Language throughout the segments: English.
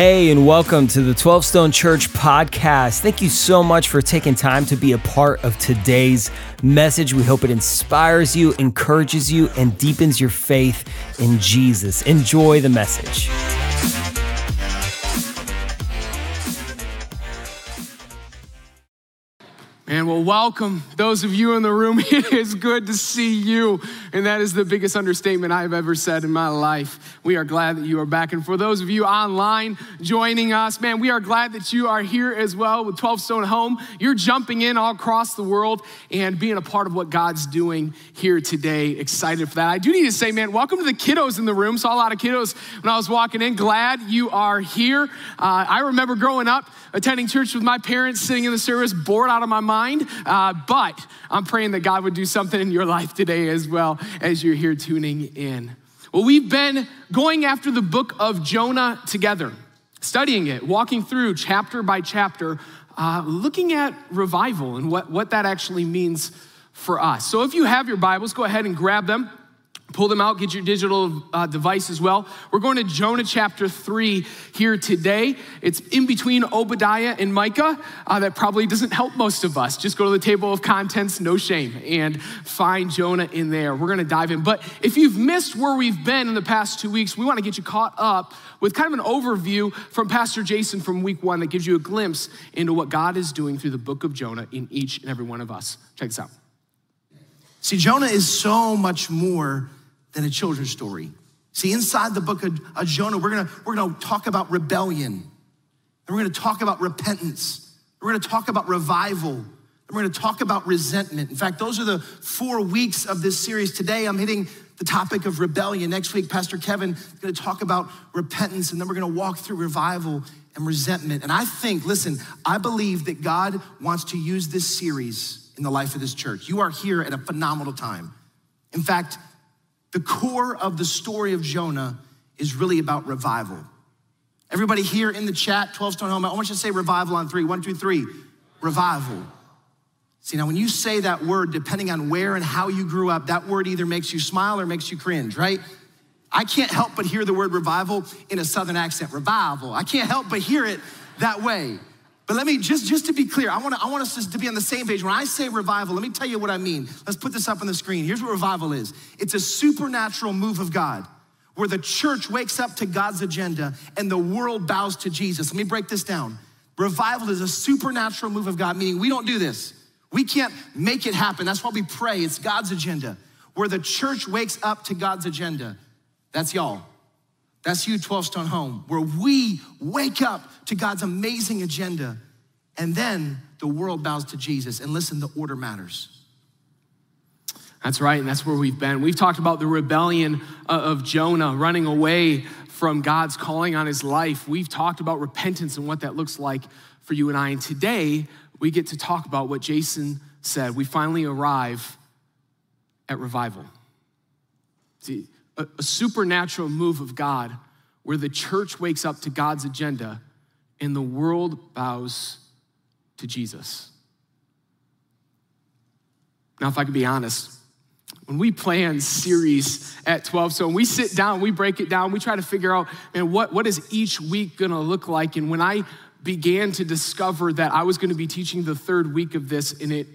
Hey, and welcome to the 12 Stone Church podcast. Thank you so much for taking time to be a part of today's message. We hope it inspires you, encourages you, and deepens your faith in Jesus. Enjoy the message. And well, welcome those of you in the room. It is good to see you. And that is the biggest understatement I've ever said in my life. We are glad that you are back. And for those of you online joining us, man, we are glad that you are here as well with 12 Stone Home. You're jumping in all across the world and being a part of what God's doing here today. Excited for that. I do need to say, man, welcome to the kiddos in the room. Saw a lot of kiddos when I was walking in. Glad you are here. Uh, I remember growing up attending church with my parents, sitting in the service, bored out of my mind. Uh, but I'm praying that God would do something in your life today as well as you're here tuning in. Well, we've been going after the book of Jonah together, studying it, walking through chapter by chapter, uh, looking at revival and what, what that actually means for us. So if you have your Bibles, go ahead and grab them. Pull them out, get your digital uh, device as well. We're going to Jonah chapter 3 here today. It's in between Obadiah and Micah. Uh, that probably doesn't help most of us. Just go to the table of contents, no shame, and find Jonah in there. We're going to dive in. But if you've missed where we've been in the past two weeks, we want to get you caught up with kind of an overview from Pastor Jason from week one that gives you a glimpse into what God is doing through the book of Jonah in each and every one of us. Check this out. See, Jonah is so much more than a children's story. See, inside the book of, of Jonah, we're gonna, we're gonna talk about rebellion, and we're gonna talk about repentance, and we're gonna talk about revival, and we're gonna talk about resentment. In fact, those are the four weeks of this series. Today, I'm hitting the topic of rebellion. Next week, Pastor Kevin is gonna talk about repentance, and then we're gonna walk through revival and resentment. And I think, listen, I believe that God wants to use this series in the life of this church. You are here at a phenomenal time. In fact, the core of the story of Jonah is really about revival. Everybody here in the chat, 12 Stone Home, I want you to say revival on three. One, two, three. Revival. See, now when you say that word, depending on where and how you grew up, that word either makes you smile or makes you cringe, right? I can't help but hear the word revival in a southern accent. Revival. I can't help but hear it that way. But let me just just to be clear, I want I want us to be on the same page. When I say revival, let me tell you what I mean. Let's put this up on the screen. Here's what revival is. It's a supernatural move of God where the church wakes up to God's agenda and the world bows to Jesus. Let me break this down. Revival is a supernatural move of God, meaning we don't do this. We can't make it happen. That's why we pray. It's God's agenda. Where the church wakes up to God's agenda. That's y'all. That's you, 12 Stone Home, where we wake up to God's amazing agenda and then the world bows to Jesus. And listen, the order matters. That's right, and that's where we've been. We've talked about the rebellion uh, of Jonah running away from God's calling on his life. We've talked about repentance and what that looks like for you and I. And today, we get to talk about what Jason said. We finally arrive at revival. See, a, a supernatural move of God where the church wakes up to God's agenda and the world bows to Jesus. Now, if I could be honest, when we plan series at 12, so when we sit down, we break it down, we try to figure out, man, what, what is each week gonna look like? And when I began to discover that I was gonna be teaching the third week of this and it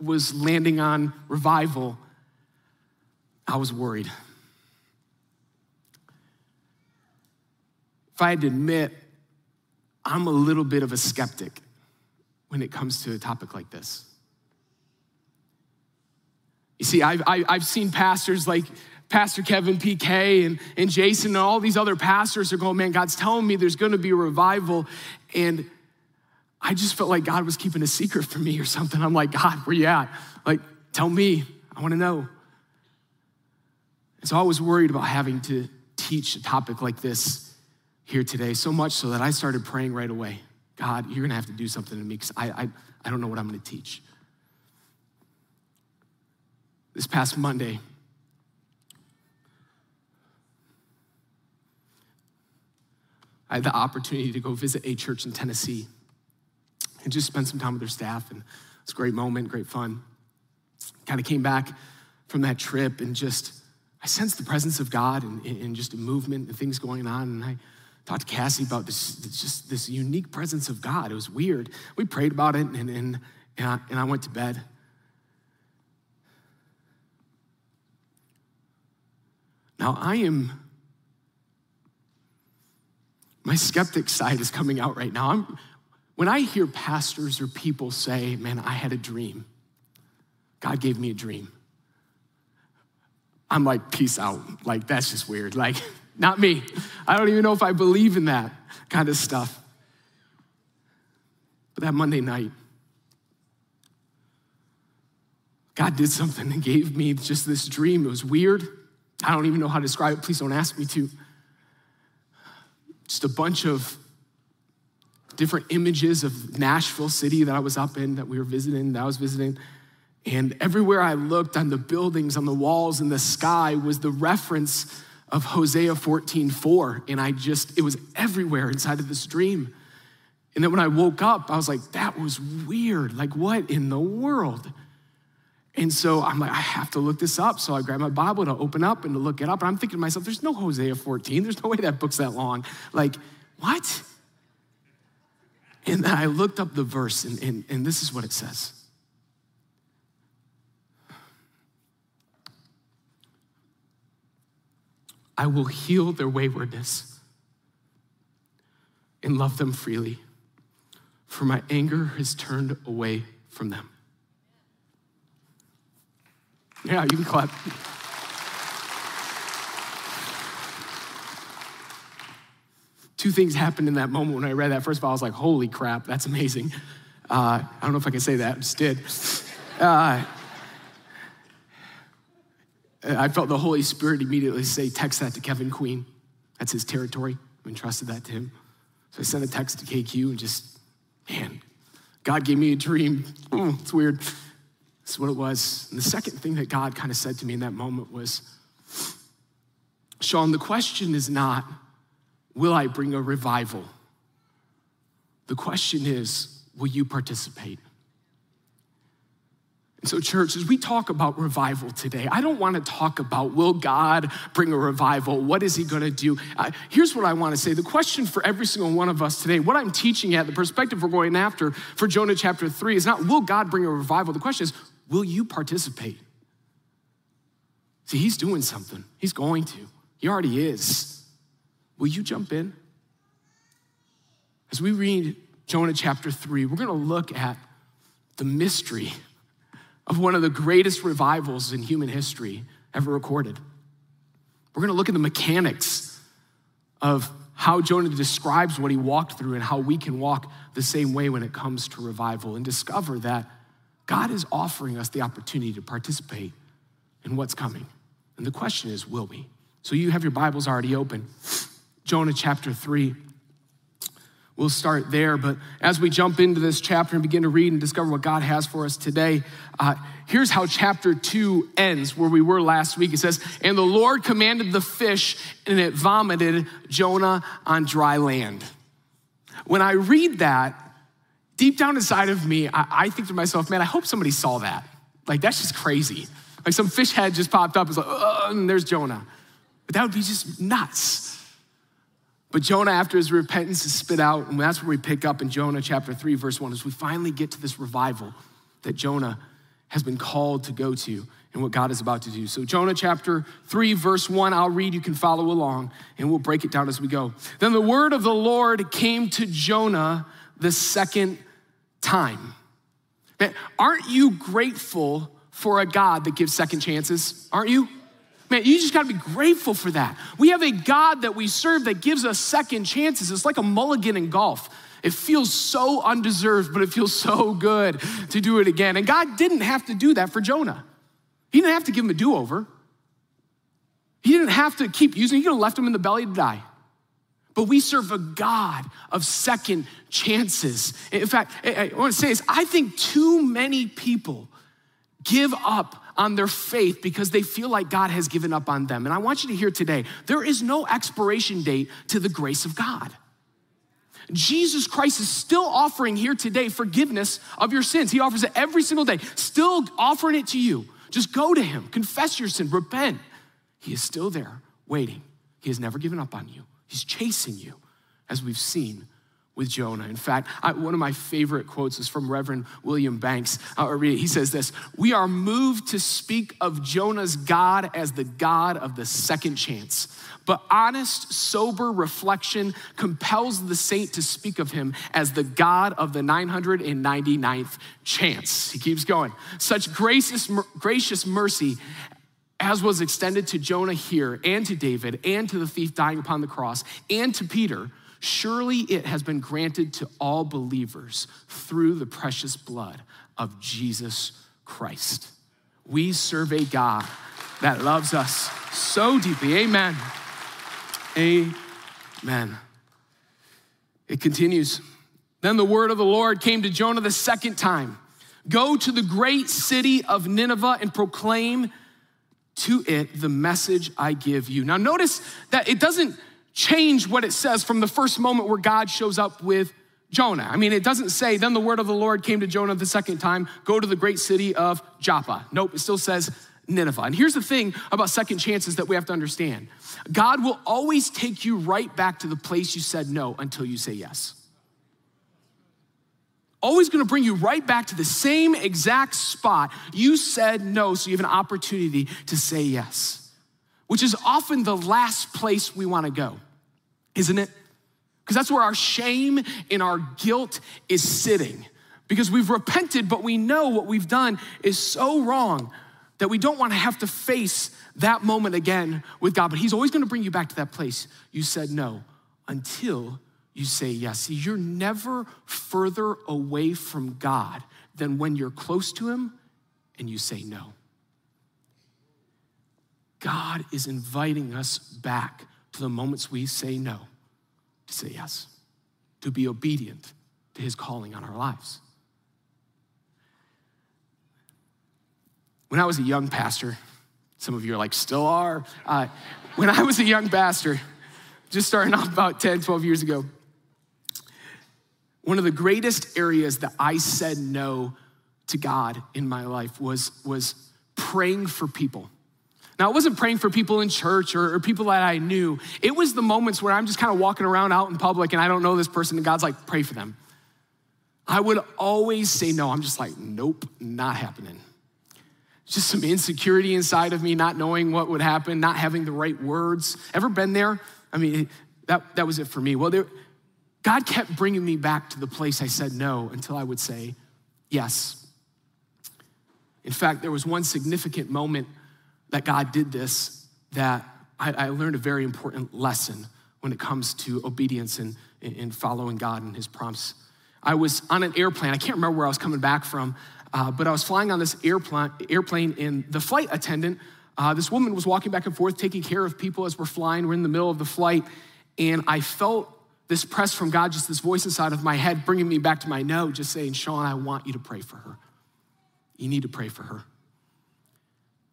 was landing on revival, I was worried. If I had to admit, I'm a little bit of a skeptic when it comes to a topic like this. You see, I've, I, have seen pastors like Pastor Kevin PK and, and Jason and all these other pastors are going, man, God's telling me there's going to be a revival. And I just felt like God was keeping a secret from me or something. I'm like, God, where you at? Like, tell me. I want to know. And so I was worried about having to teach a topic like this here today, so much so that I started praying right away God, you're gonna have to do something to me because I, I, I don't know what I'm gonna teach. This past Monday, I had the opportunity to go visit a church in Tennessee and just spend some time with their staff. And it was a great moment, great fun. Kind of came back from that trip and just, I sensed the presence of God and, and just a movement and things going on. And I talked to Cassie about this, just this unique presence of God. It was weird. We prayed about it, and, and, and, I, and I went to bed. Now, I am, my skeptic side is coming out right now. I'm, when I hear pastors or people say, Man, I had a dream, God gave me a dream, I'm like, Peace out. Like, that's just weird. Like, not me. I don't even know if I believe in that kind of stuff. But that Monday night, God did something and gave me just this dream. It was weird. I don't even know how to describe it. Please don't ask me to. Just a bunch of different images of Nashville City that I was up in, that we were visiting, that I was visiting. And everywhere I looked on the buildings, on the walls, in the sky was the reference of Hosea 14, 4. And I just, it was everywhere inside of this dream. And then when I woke up, I was like, that was weird. Like, what in the world? And so I'm like, I have to look this up. So I grab my Bible to open up and to look it up. And I'm thinking to myself, there's no Hosea 14. There's no way that book's that long. Like, what? And then I looked up the verse, and, and, and this is what it says. I will heal their waywardness and love them freely, for my anger has turned away from them. Yeah, you can clap. Two things happened in that moment when I read that. First of all, I was like, holy crap, that's amazing. Uh, I don't know if I can say that, I just did. Uh, I felt the Holy Spirit immediately say, text that to Kevin Queen. That's his territory. I entrusted that to him. So I sent a text to KQ and just, man, God gave me a dream. It's weird. That's what it was. And the second thing that God kind of said to me in that moment was, Sean, the question is not, will I bring a revival? The question is, will you participate? And so, church, as we talk about revival today, I don't want to talk about will God bring a revival? What is He going to do? Uh, here's what I want to say the question for every single one of us today, what I'm teaching at, the perspective we're going after for Jonah chapter 3 is not will God bring a revival? The question is, Will you participate? See, he's doing something. He's going to. He already is. Will you jump in? As we read Jonah chapter 3, we're going to look at the mystery of one of the greatest revivals in human history ever recorded. We're going to look at the mechanics of how Jonah describes what he walked through and how we can walk the same way when it comes to revival and discover that God is offering us the opportunity to participate in what's coming. And the question is, will we? So you have your Bibles already open. Jonah chapter 3. We'll start there, but as we jump into this chapter and begin to read and discover what God has for us today, uh, here's how chapter 2 ends, where we were last week. It says, And the Lord commanded the fish, and it vomited Jonah on dry land. When I read that, deep down inside of me, I, I think to myself, man, I hope somebody saw that. Like, that's just crazy. Like some fish head just popped up. It's like, oh, and there's Jonah. But that would be just nuts. But Jonah, after his repentance, is spit out, and that's where we pick up in Jonah chapter 3, verse 1, as we finally get to this revival that Jonah has been called to go to and what God is about to do. So, Jonah chapter 3, verse 1, I'll read, you can follow along, and we'll break it down as we go. Then the word of the Lord came to Jonah the second time. Man, aren't you grateful for a God that gives second chances? Aren't you? Man, you just gotta be grateful for that. We have a God that we serve that gives us second chances. It's like a mulligan in golf. It feels so undeserved, but it feels so good to do it again. And God didn't have to do that for Jonah. He didn't have to give him a do over. He didn't have to keep using, he could have left him in the belly to die. But we serve a God of second chances. In fact, I want to say this I think too many people give up on their faith because they feel like God has given up on them. And I want you to hear today there is no expiration date to the grace of God. Jesus Christ is still offering here today forgiveness of your sins. He offers it every single day, still offering it to you. Just go to Him, confess your sin, repent. He is still there waiting. He has never given up on you. He's chasing you. as we've seen with Jonah. In fact, I, one of my favorite quotes is from Reverend William Banks. I'll read it. He says this We are moved to speak of Jonah's God as the God of the second chance. But honest, sober reflection compels the saint to speak of him as the God of the 999th chance. He keeps going. Such gracious, gracious mercy as was extended to Jonah here, and to David, and to the thief dying upon the cross, and to Peter Surely it has been granted to all believers through the precious blood of Jesus Christ. We serve a God that loves us so deeply. Amen. Amen. It continues. Then the word of the Lord came to Jonah the second time Go to the great city of Nineveh and proclaim to it the message I give you. Now, notice that it doesn't change what it says from the first moment where God shows up with Jonah. I mean, it doesn't say, then the word of the Lord came to Jonah the second time, go to the great city of Joppa. Nope, it still says Nineveh. And here's the thing about second chances that we have to understand God will always take you right back to the place you said no until you say yes. Always gonna bring you right back to the same exact spot you said no, so you have an opportunity to say yes which is often the last place we want to go, isn't it? Because that's where our shame and our guilt is sitting. Because we've repented, but we know what we've done is so wrong that we don't want to have to face that moment again with God. But He's always going to bring you back to that place. You said no until you say yes. See, you're never further away from God than when you're close to Him and you say no. God is inviting us back to the moments we say no, to say yes, to be obedient to his calling on our lives. When I was a young pastor, some of you are like, still are. Uh, when I was a young pastor, just starting off about 10, 12 years ago, one of the greatest areas that I said no to God in my life was, was praying for people. Now, I wasn't praying for people in church or, or, people that I knew. It was the moments where I'm just kind of walking around out in public and I don't know this person, and God's like, pray for them. I would always say no. I'm just like, nope, not happening. Just some insecurity inside of me, not knowing what would happen, not having the right words. Ever been there? I mean, that, that was it for me. Well, there, God kept bringing me back to the place I said no until I would say yes. In fact, there was one significant moment that God did this that I, I learned a very important lesson when it comes to obedience and, and following God and his prompts. I was on an airplane. I can't remember where I was coming back from, uh, but I was flying on this airplane, airplane and the flight attendant, uh, this woman was walking back and forth, taking care of people as we're flying. We're in the middle of the flight, and I felt this press from God, just this voice inside of my head, bringing me back to my no, just saying, Sean, I want you to pray for her. You need to pray for her.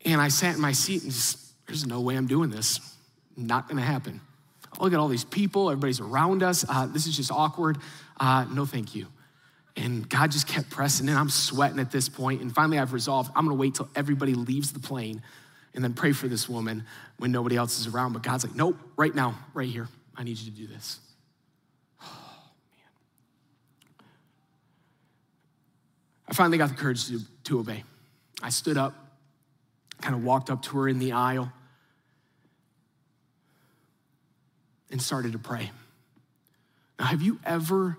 And I sat in my seat and just, there's no way I'm doing this. Not gonna happen. Look at all these people, everybody's around us. Uh, this is just awkward. Uh, no, thank you. And God just kept pressing in. I'm sweating at this point. And finally, I've resolved I'm gonna wait till everybody leaves the plane and then pray for this woman when nobody else is around. But God's like, nope, right now, right here. I need you to do this. Oh, man. I finally got the courage to, to obey. I stood up kind of walked up to her in the aisle and started to pray. Now, have you ever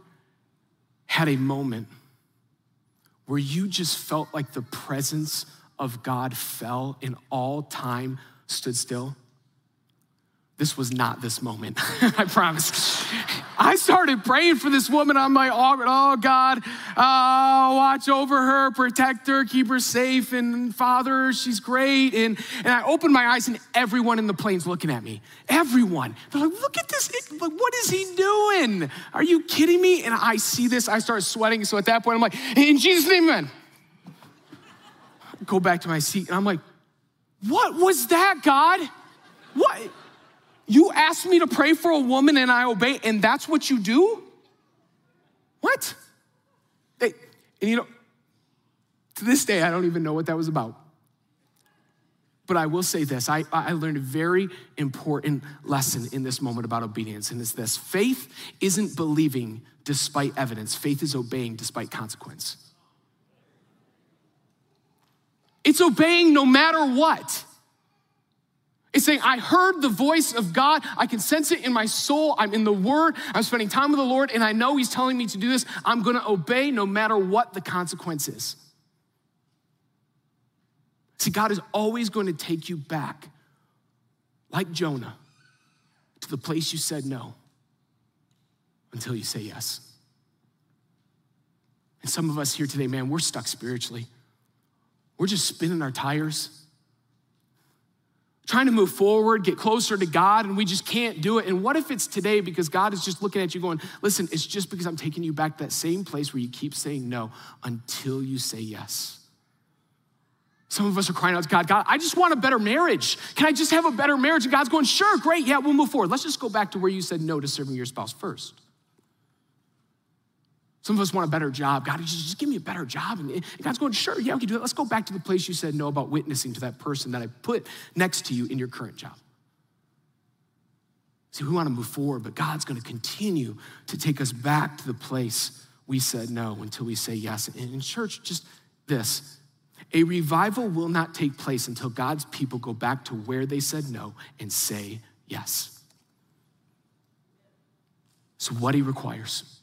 had a moment where you just felt like the presence of God fell and all time stood still? This was not this moment, I promise. I started praying for this woman on my altar. Oh, God, uh, watch over her, protect her, keep her safe. And Father, she's great. And, and I opened my eyes, and everyone in the plane's looking at me. Everyone. They're like, look at this. What is he doing? Are you kidding me? And I see this, I start sweating. So at that point, I'm like, in Jesus' name, man. Go back to my seat, and I'm like, what was that, God? What? You asked me to pray for a woman and I obey, and that's what you do? What? Hey, and you know, to this day, I don't even know what that was about. But I will say this I, I learned a very important lesson in this moment about obedience, and it's this faith isn't believing despite evidence, faith is obeying despite consequence. It's obeying no matter what. It's saying, I heard the voice of God. I can sense it in my soul. I'm in the Word. I'm spending time with the Lord, and I know He's telling me to do this. I'm going to obey no matter what the consequence is. See, God is always going to take you back, like Jonah, to the place you said no until you say yes. And some of us here today, man, we're stuck spiritually. We're just spinning our tires trying to move forward, get closer to God, and we just can't do it. And what if it's today because God is just looking at you going, listen, it's just because I'm taking you back to that same place where you keep saying no until you say yes. Some of us are crying out to God, God, I just want a better marriage. Can I just have a better marriage? And God's going, sure, great, yeah, we'll move forward. Let's just go back to where you said no to serving your spouse first. Some of us want a better job. God, just, give me a better job. And God's going, sure, yeah, we can do it. Let's go back to the place you said no about witnessing to that person that I put next to you in your current job. See, we want to move forward, but God's going to continue to take us back to the place we said no until we say yes. And in church, just this a revival will not take place until God's people go back to where they said no and say yes. So, what he requires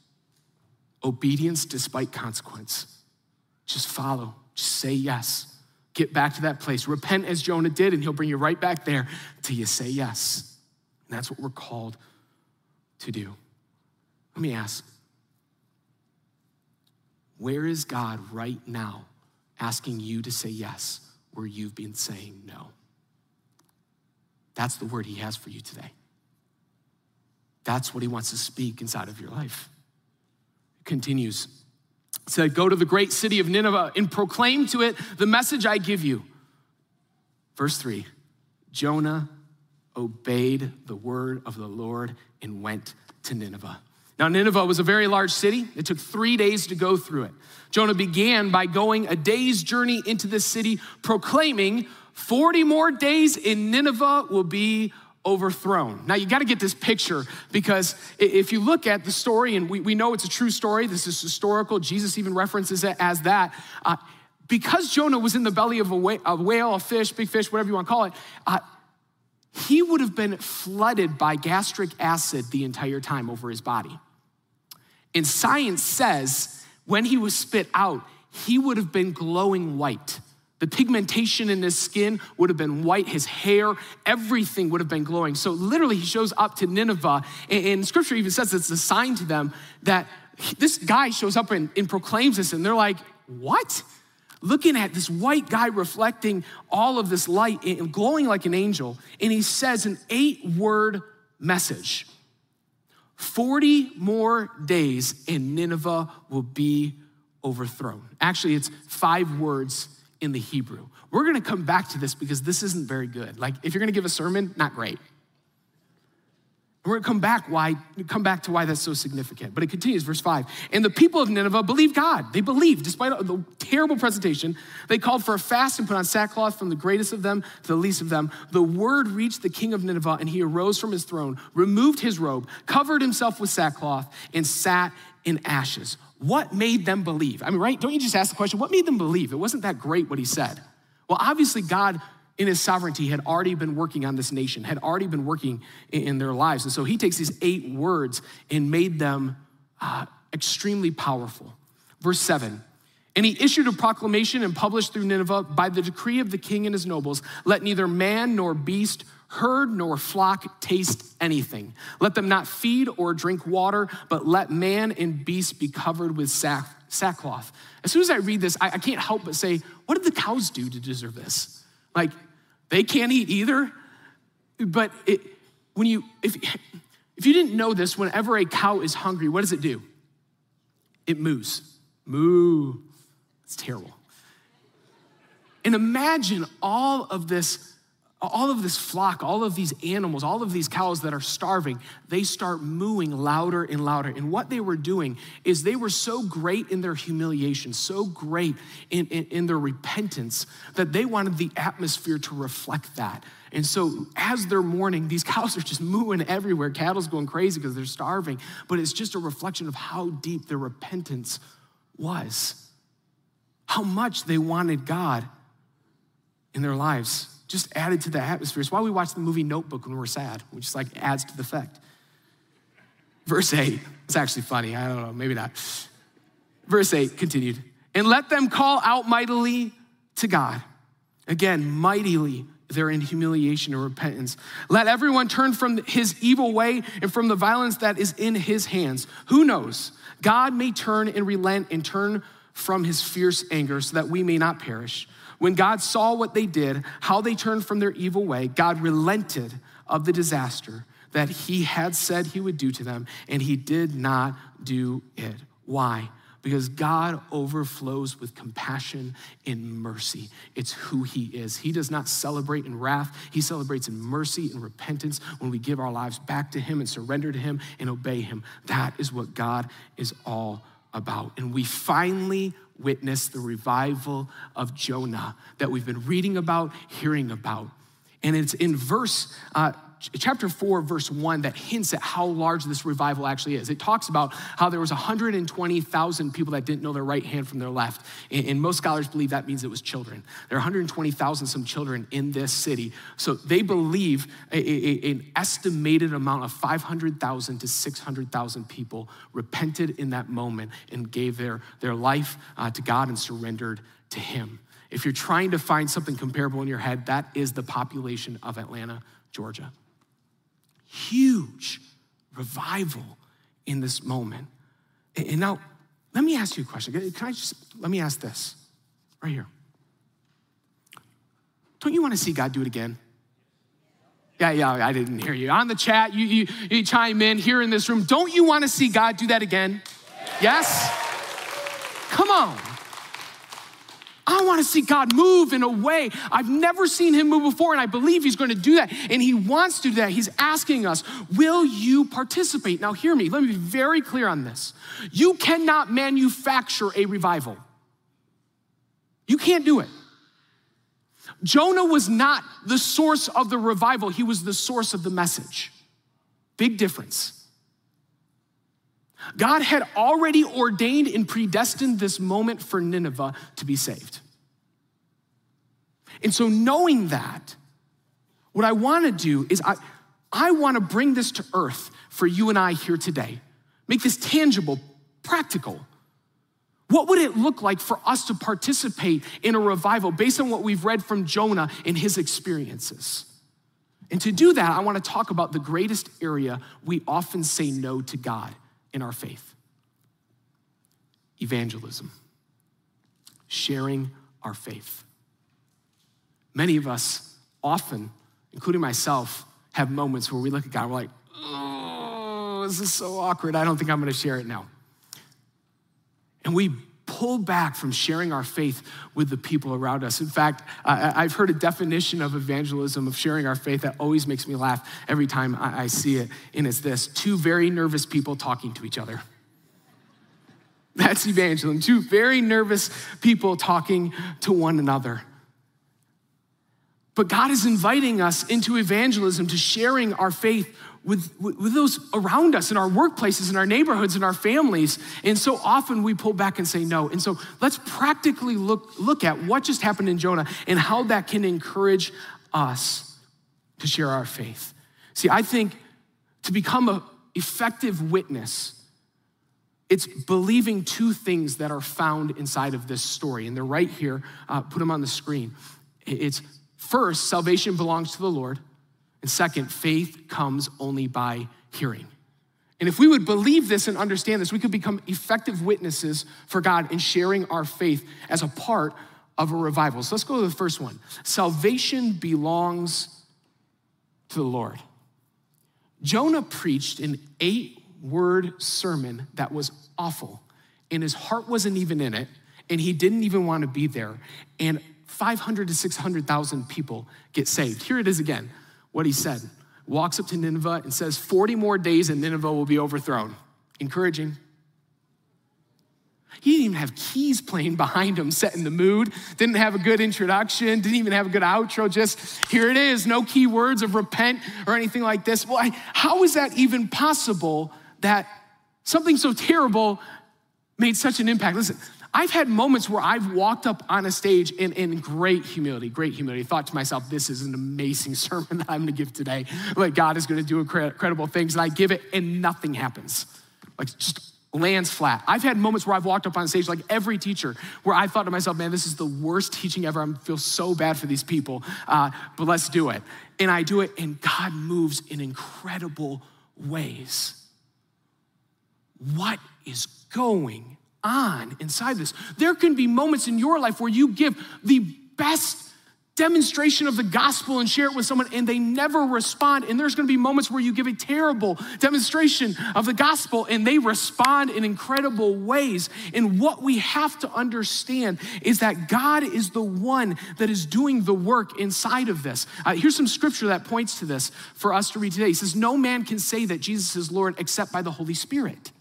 obedience despite consequence. Just follow, just say yes. Get back to that place. Repent as Jonah did, and he'll bring you right back there till you say yes. And that's what we're called to do. Let me ask where is God right now asking you to say yes where you've been saying no? That's the word he has for you today. That's what he wants to speak inside of your life continues. It said, Go to the great city of Nineveh and proclaim to it the message I give you. Verse three Jonah obeyed the word of the Lord and went to Nineveh. Now, Nineveh was a very large city. It took three days to go through it. Jonah began by going a day's journey into the city, proclaiming, 40 more days in Nineveh will be overthrown. Now, you got to get this picture because if you look at the story, and we, we know it's a true story, this is historical, Jesus even references it as that. Uh, because Jonah was in the belly of a whale, a, whale, a fish, big fish, whatever you want to call it, uh, he would have been flooded by gastric acid the entire time over his body. And science says when he was spit out, he would have been glowing white. The pigmentation in his skin would have been white, his hair, everything would have been glowing. So literally, he shows up to Nineveh, and, scripture even says it's a sign to them that this guy shows up and, and proclaims this, and they're like, What? Looking at this white guy reflecting all of this light and glowing like an angel, and he says an eight word message 40 more days, and Nineveh will be overthrown. Actually, it's five words in the Hebrew. We're gonna come back to this because this isn't very good. Like, if you're gonna give a sermon, not great. We're gonna come back why come back to why that's so significant. But it continues, verse five. And the people of Nineveh believed God. They believed, despite the terrible presentation. They called for a fast and put on sackcloth from the greatest of them to the least of them. The word reached the king of Nineveh, and he arose from his throne, removed his robe, covered himself with sackcloth, and sat in ashes. What made them believe? I mean, right? Don't you just ask the question, what made them believe? It wasn't that great what he said. Well, obviously, God in his sovereignty had already been working on this nation, had already been working in their lives. And so he takes these eight words and made them uh, extremely powerful. Verse seven, and he issued a proclamation and published through Nineveh by the decree of the king and his nobles let neither man nor beast herd nor flock taste anything. Let them not feed or drink water, but let man and beast be covered with sack, sackcloth. As soon as I read this, I, I can't help but say, what did the cows do to deserve this? Like, they can't eat either. But it, when you, if, if you didn't know this, whenever a cow is hungry, what does it do? It moos. Moo. It's terrible. And imagine all of this all of this flock, all of these animals, all of these cows that are starving, they start mooing louder and louder. And what they were doing is they were so great in their humiliation, so great in, in, in their repentance, that they wanted the atmosphere to reflect that. And so, as they're mourning, these cows are just mooing everywhere. Cattle's going crazy because they're starving. But it's just a reflection of how deep their repentance was, how much they wanted God in their lives just added to the atmosphere. It's why we watch the movie Notebook when we're sad, which just like adds to the effect. Verse 8, it's actually funny. I don't know, maybe not. Verse 8 continued, and let them call out mightily to God. Again, mightily, they're in humiliation and repentance. Let everyone turn from his evil way and from the violence that is in his hands. Who knows? God may turn and relent and turn from his fierce anger so that we may not perish. When God saw what they did, how they turned from their evil way, God relented of the disaster that he had said he would do to them, and he did not do it. Why? Because God overflows with compassion and mercy. It's who He is. He does not celebrate in wrath, He celebrates in mercy and repentance when we give our lives back to Him and surrender to Him and obey Him. That is what God is all about. And we finally witness the revival of Jonah that we've been reading about, hearing about. And it's in verse uh, chapter 4 verse 1 that hints at how large this revival actually is. It talks about how there was 120000 people that didn't know their right hand from their left. And, most scholars believe that means it was children. There are 120000 some children in this city. So they believe a, a, an estimated amount of 500000 to 600000 people repented in that moment and gave their, their life uh, to god and surrendered to him. If you're trying to find something comparable in your head that is the population of atlanta georgia huge revival in this moment. And now, let me ask you a question. Can I just, let me ask this right here. Don't you want to see God do it again? Yeah, yeah, I didn't hear you. On the chat, you, you, you chime in here in this room. Don't you want to see God do that again? Yes? Come on. I want to see God move in a way I've never seen him move before, and I believe he's going to do that. And he wants to do that. He's asking us, Will you participate? Now, hear me. Let me be very clear on this. You cannot manufacture a revival, you can't do it. Jonah was not the source of the revival, he was the source of the message. Big difference. God had already ordained and predestined this moment for Nineveh to be saved. And so, knowing that, what I want to do is I, I want to bring this to earth for you and I here today. Make this tangible, practical. What would it look like for us to participate in a revival based on what we've read from Jonah and his experiences? And to do that, I want to talk about the greatest area we often say no to God in our faith evangelism, sharing our faith. Many of us often, including myself, have moments where we look at God, we're like, oh, this is so awkward. I don't think I'm going to share it now. And we pull back from sharing our faith with the people around us. In fact, I've heard a definition of evangelism, of sharing our faith, that always makes me laugh every time I see it. And it's this two very nervous people talking to each other. That's evangelism. Two very nervous people talking to one another. But God is inviting us into evangelism, to sharing our faith with, with those around us in our workplaces, in our neighborhoods, in our families. And so often we pull back and say no. And so let's practically look, look at what just happened in Jonah and how that can encourage us to share our faith. See, I think to become an effective witness, it's believing two things that are found inside of this story. And they're right here. Uh, put them on the screen. It's first, salvation belongs to the Lord. And second, faith comes only by hearing. And if we would believe this and understand this, we could become effective witnesses for God in sharing our faith as a part of a revival. So let's go to the first one. Salvation belongs to the Lord. Jonah preached an eight word sermon that was awful, and his heart wasn't even in it, and he didn't even want to be there. And 500 to 600,000 people get saved. Here it is again, what he said. Walks up to Nineveh and says, 40 more days and Nineveh will be overthrown. Encouraging. He didn't even have keys playing behind him, setting the mood. Didn't have a good introduction. Didn't even have a good outro. Just here it is. No key words of repent or anything like this. Well, how is that even possible that something so terrible made such an impact? Listen, I've had moments where I've walked up on a stage in, in great humility, great humility, thought to myself, this is an amazing sermon that I'm gonna give today. Like God is gonna do incredible things. And I give it and nothing happens. Like just lands flat. I've had moments where I've walked up on stage, like every teacher, where I thought to myself, man, this is the worst teaching ever. I feel so bad for these people, uh, but let's do it. And I do it, and God moves in incredible ways. What is going on inside this? There can be moments in your life where you give the best demonstration of the gospel and share it with someone and they never respond. And there's gonna be moments where you give a terrible demonstration of the gospel and they respond in incredible ways. And what we have to understand is that God is the one that is doing the work inside of this. Uh, here's some scripture that points to this for us to read today. He says, No man can say that Jesus is Lord except by the Holy Spirit.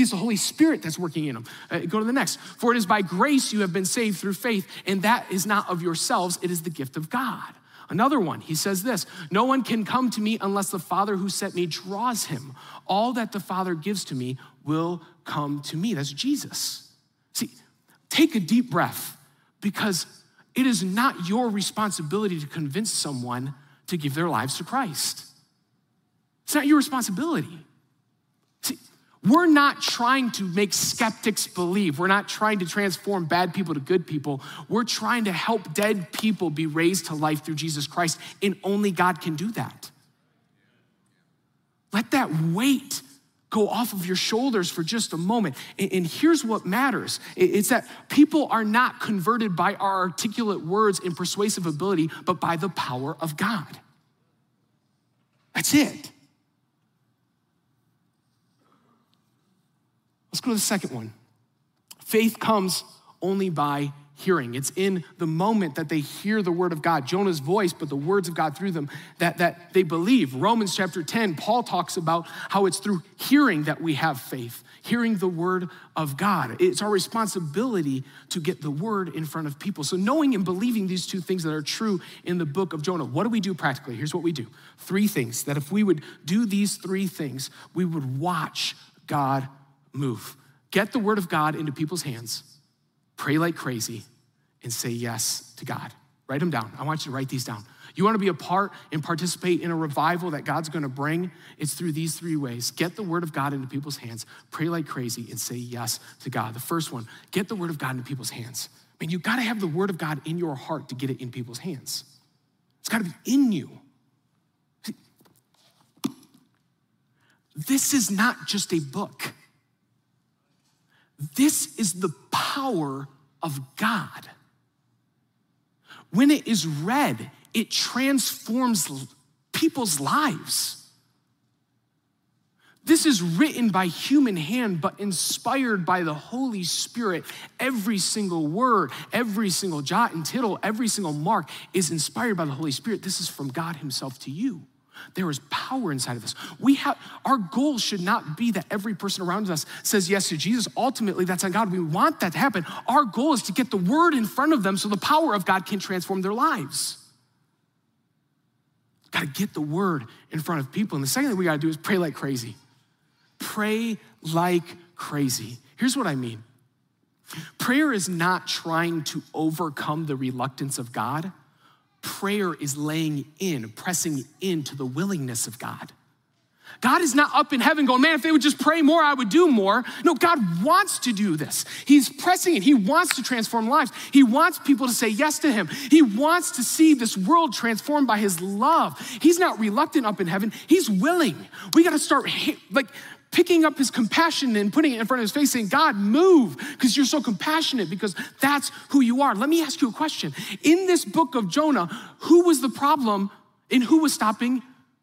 It's the Holy Spirit that's working in them. Uh, go to the next. For it is by grace you have been saved through faith, and that is not of yourselves, it is the gift of God. Another one, he says this No one can come to me unless the Father who sent me draws him. All that the Father gives to me will come to me. That's Jesus. See, take a deep breath because it is not your responsibility to convince someone to give their lives to Christ. It's not your responsibility. We're not trying to make skeptics believe. We're not trying to transform bad people to good people. We're trying to help dead people be raised to life through Jesus Christ, and only God can do that. Let that weight go off of your shoulders for just a moment. And here's what matters it's that people are not converted by our articulate words and persuasive ability, but by the power of God. That's it. Let's go to the second one. Faith comes only by hearing. It's in the moment that they hear the word of God, Jonah's voice, but the words of God through them, that, that they believe. Romans chapter 10, Paul talks about how it's through hearing that we have faith, hearing the word of God. It's our responsibility to get the word in front of people. So, knowing and believing these two things that are true in the book of Jonah, what do we do practically? Here's what we do three things that if we would do these three things, we would watch God move. Get the word of God into people's hands, pray like crazy, and say yes to God. Write them down. I want you to write these down. You want to be a part and participate in a revival that God's going to bring? It's through these three ways. Get the word of God into people's hands, pray like crazy, and say yes to God. The first one, get the word of God into people's hands. I mean, you got to have the word of God in your heart to get it in people's hands. It's got to be in you. This is not just a book. This is the power of God. When it is read, it transforms people's lives. This is written by human hand, but inspired by the Holy Spirit. Every single word, every single jot and tittle, every single mark is inspired by the Holy Spirit. This is from God Himself to you. There is power inside of us. We have our goal should not be that every person around us says yes to Jesus. Ultimately, that's on God. We want that to happen. Our goal is to get the word in front of them so the power of God can transform their lives. Got to get the word in front of people. And the second thing we got to do is pray like crazy. Pray like crazy. Here's what I mean. Prayer is not trying to overcome the reluctance of God prayer is laying in, pressing into the willingness of God. God is not up in heaven going, man, if they would just pray more, I would do more. No, God wants to do this. He's pressing it. He wants to transform lives. He wants people to say yes to Him. He wants to see this world transformed by His love. He's not reluctant up in heaven, He's willing. We got to start like picking up his compassion and putting it in front of his face, saying, God, move, because you're so compassionate, because that's who you are. Let me ask you a question. In this book of Jonah, who was the problem and who was stopping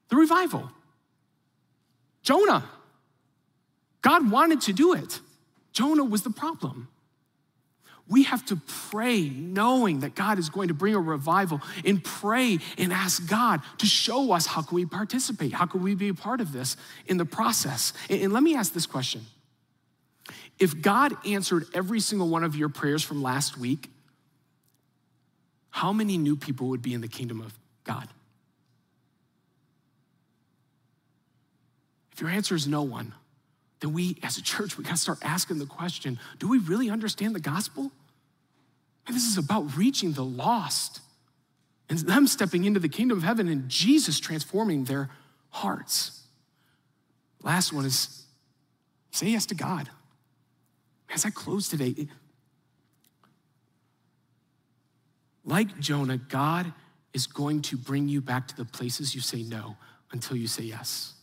the revival? Jonah. God wanted to do it. Jonah was the problem. We have to pray knowing that God is going to bring a revival and pray and ask God to show us how can we participate? How can we be a part of this in the process? And let me ask this question. If God answered every single one of your prayers from last week, how many new people would be in the kingdom of God? If your answer is no one, then we as a church, we gotta start asking the question do we really understand the gospel? This is about reaching the lost and them stepping into the kingdom of heaven and Jesus transforming their hearts. Last one is say yes to God. As I close today, like Jonah, God is going to bring you back to the places you say no until you say yes.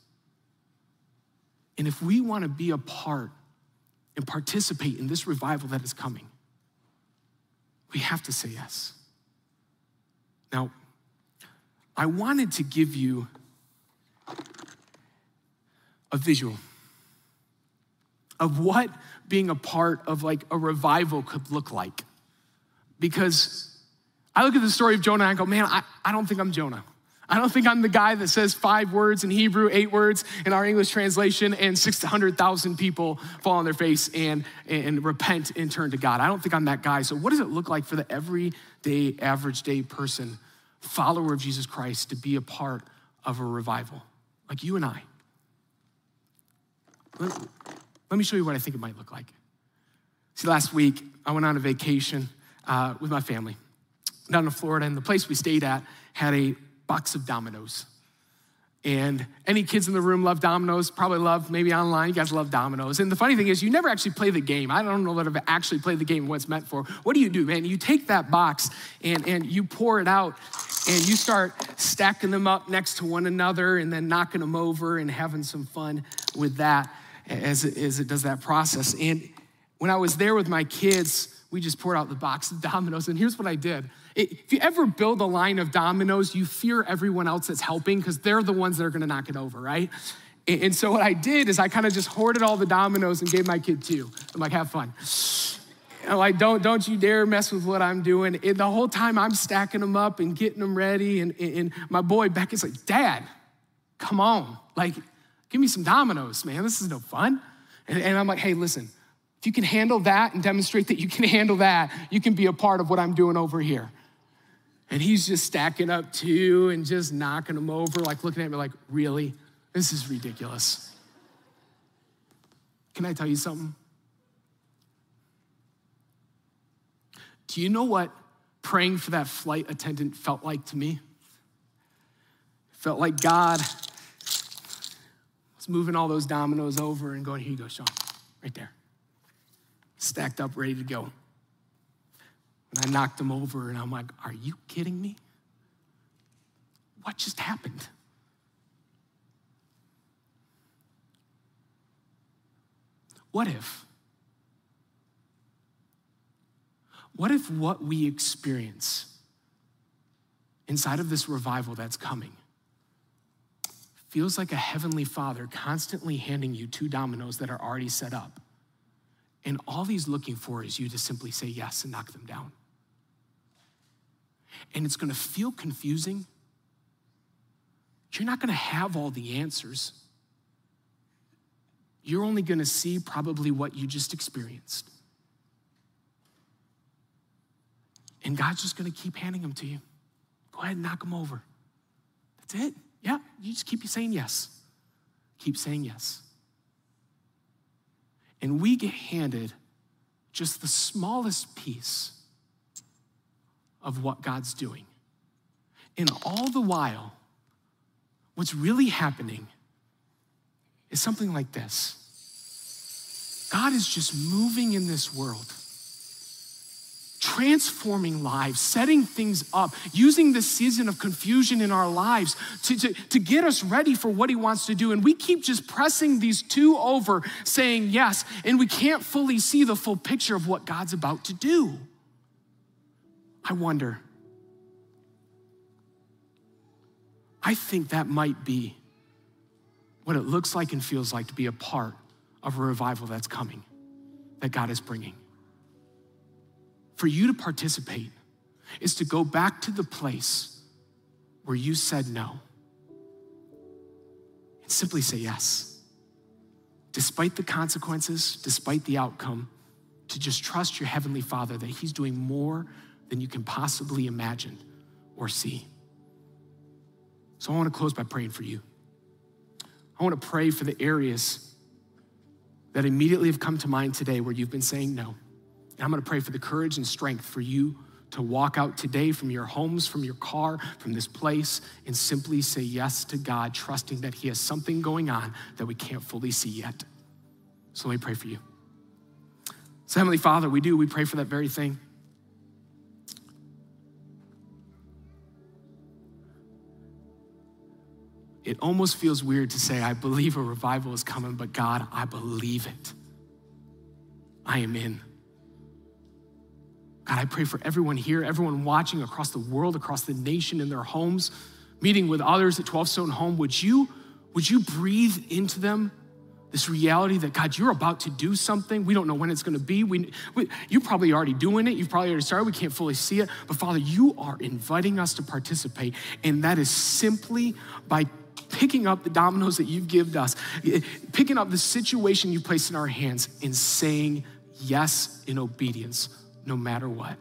And if we want to be a part and participate in this revival that is coming, we have to say yes. Now, I wanted to give you a visual of what being a part of like a revival could look like. Because I look at the story of Jonah and I go, man, I, I don't think I'm Jonah. I don't think I'm the guy that says five words in Hebrew, eight words in our English translation, and 600,000 people fall on their face and, and repent and turn to God. I don't think I'm that guy. So, what does it look like for the everyday, average day person, follower of Jesus Christ, to be a part of a revival? Like you and I. Let, let me show you what I think it might look like. See, last week, I went on a vacation uh, with my family down in Florida, and the place we stayed at had a box of dominoes. And any kids in the room love dominoes, probably love, maybe online, you guys love dominoes. And the funny thing is, you never actually play the game. I don't know that I've actually played the game, what it's meant for. What do you do, man? You take that box and, and you pour it out and you start stacking them up next to one another and then knocking them over and having some fun with that as it, as it does that process. And when I was there with my kids, we just poured out the box of dominoes. And here's what I did if you ever build a line of dominoes, you fear everyone else that's helping because they're the ones that are gonna knock it over, right? And so what I did is I kind of just hoarded all the dominoes and gave my kid two. I'm like, have fun. I'm like, don't, don't you dare mess with what I'm doing. And the whole time I'm stacking them up and getting them ready. And, and my boy Becky's like, Dad, come on. Like, give me some dominoes, man. This is no fun. And, and I'm like, hey, listen, if you can handle that and demonstrate that you can handle that, you can be a part of what I'm doing over here. And he's just stacking up two and just knocking them over, like looking at me like, really? This is ridiculous. Can I tell you something? Do you know what praying for that flight attendant felt like to me? Felt like God was moving all those dominoes over and going, here you go, Sean, right there. Stacked up, ready to go. And I knocked him over, and I'm like, Are you kidding me? What just happened? What if? What if what we experience inside of this revival that's coming feels like a heavenly father constantly handing you two dominoes that are already set up? And all he's looking for is you to simply say yes and knock them down and it's gonna feel confusing. You're not gonna have all the answers. You're only gonna see probably what you just experienced. And God's just gonna keep handing them to you. Go ahead and knock them over. That's it. Yeah, you just keep saying yes. Keep saying yes. And we get handed just the smallest piece of what God's doing. And all the while, what's really happening is something like this God is just moving in this world, transforming lives, setting things up, using this season of confusion in our lives to, to, to get us ready for what He wants to do. And we keep just pressing these two over, saying yes, and we can't fully see the full picture of what God's about to do. I wonder. I think that might be what it looks like and feels like to be a part of a revival that's coming, that God is bringing. For you to participate is to go back to the place where you said no and simply say yes. Despite the consequences, despite the outcome, to just trust your Heavenly Father that He's doing more than you can possibly imagine or see. So I want to close by praying for you. I want to pray for the areas that immediately have come to mind today where you've been saying no. And I'm going to pray for the courage and strength for you to walk out today from your homes, from your car, from this place, and simply say yes to God, trusting that He has something going on that we can't fully see yet. So let me pray for you. So, Heavenly Father, we do, we pray for that very thing. It almost feels weird to say, I believe a revival is coming, but God, I believe it. I am in. God, I pray for everyone here, everyone watching across the world, across the nation, in their homes, meeting with others at 12 Stone Home. Would you, would you breathe into them this reality that God, you're about to do something. We don't know when it's going to be. We, we, you're probably already doing it. You've probably already started. We can't fully see it. But Father, you are inviting us to participate. And that is simply by picking up the dominoes that you've given us, picking up the situation you've placed in our hands and saying yes in obedience, no matter what.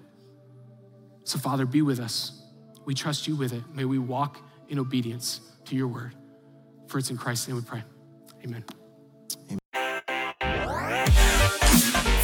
So, Father, be with us. We trust you with it. May we walk in obedience to your word. For it's in Christ's name we pray. Amen.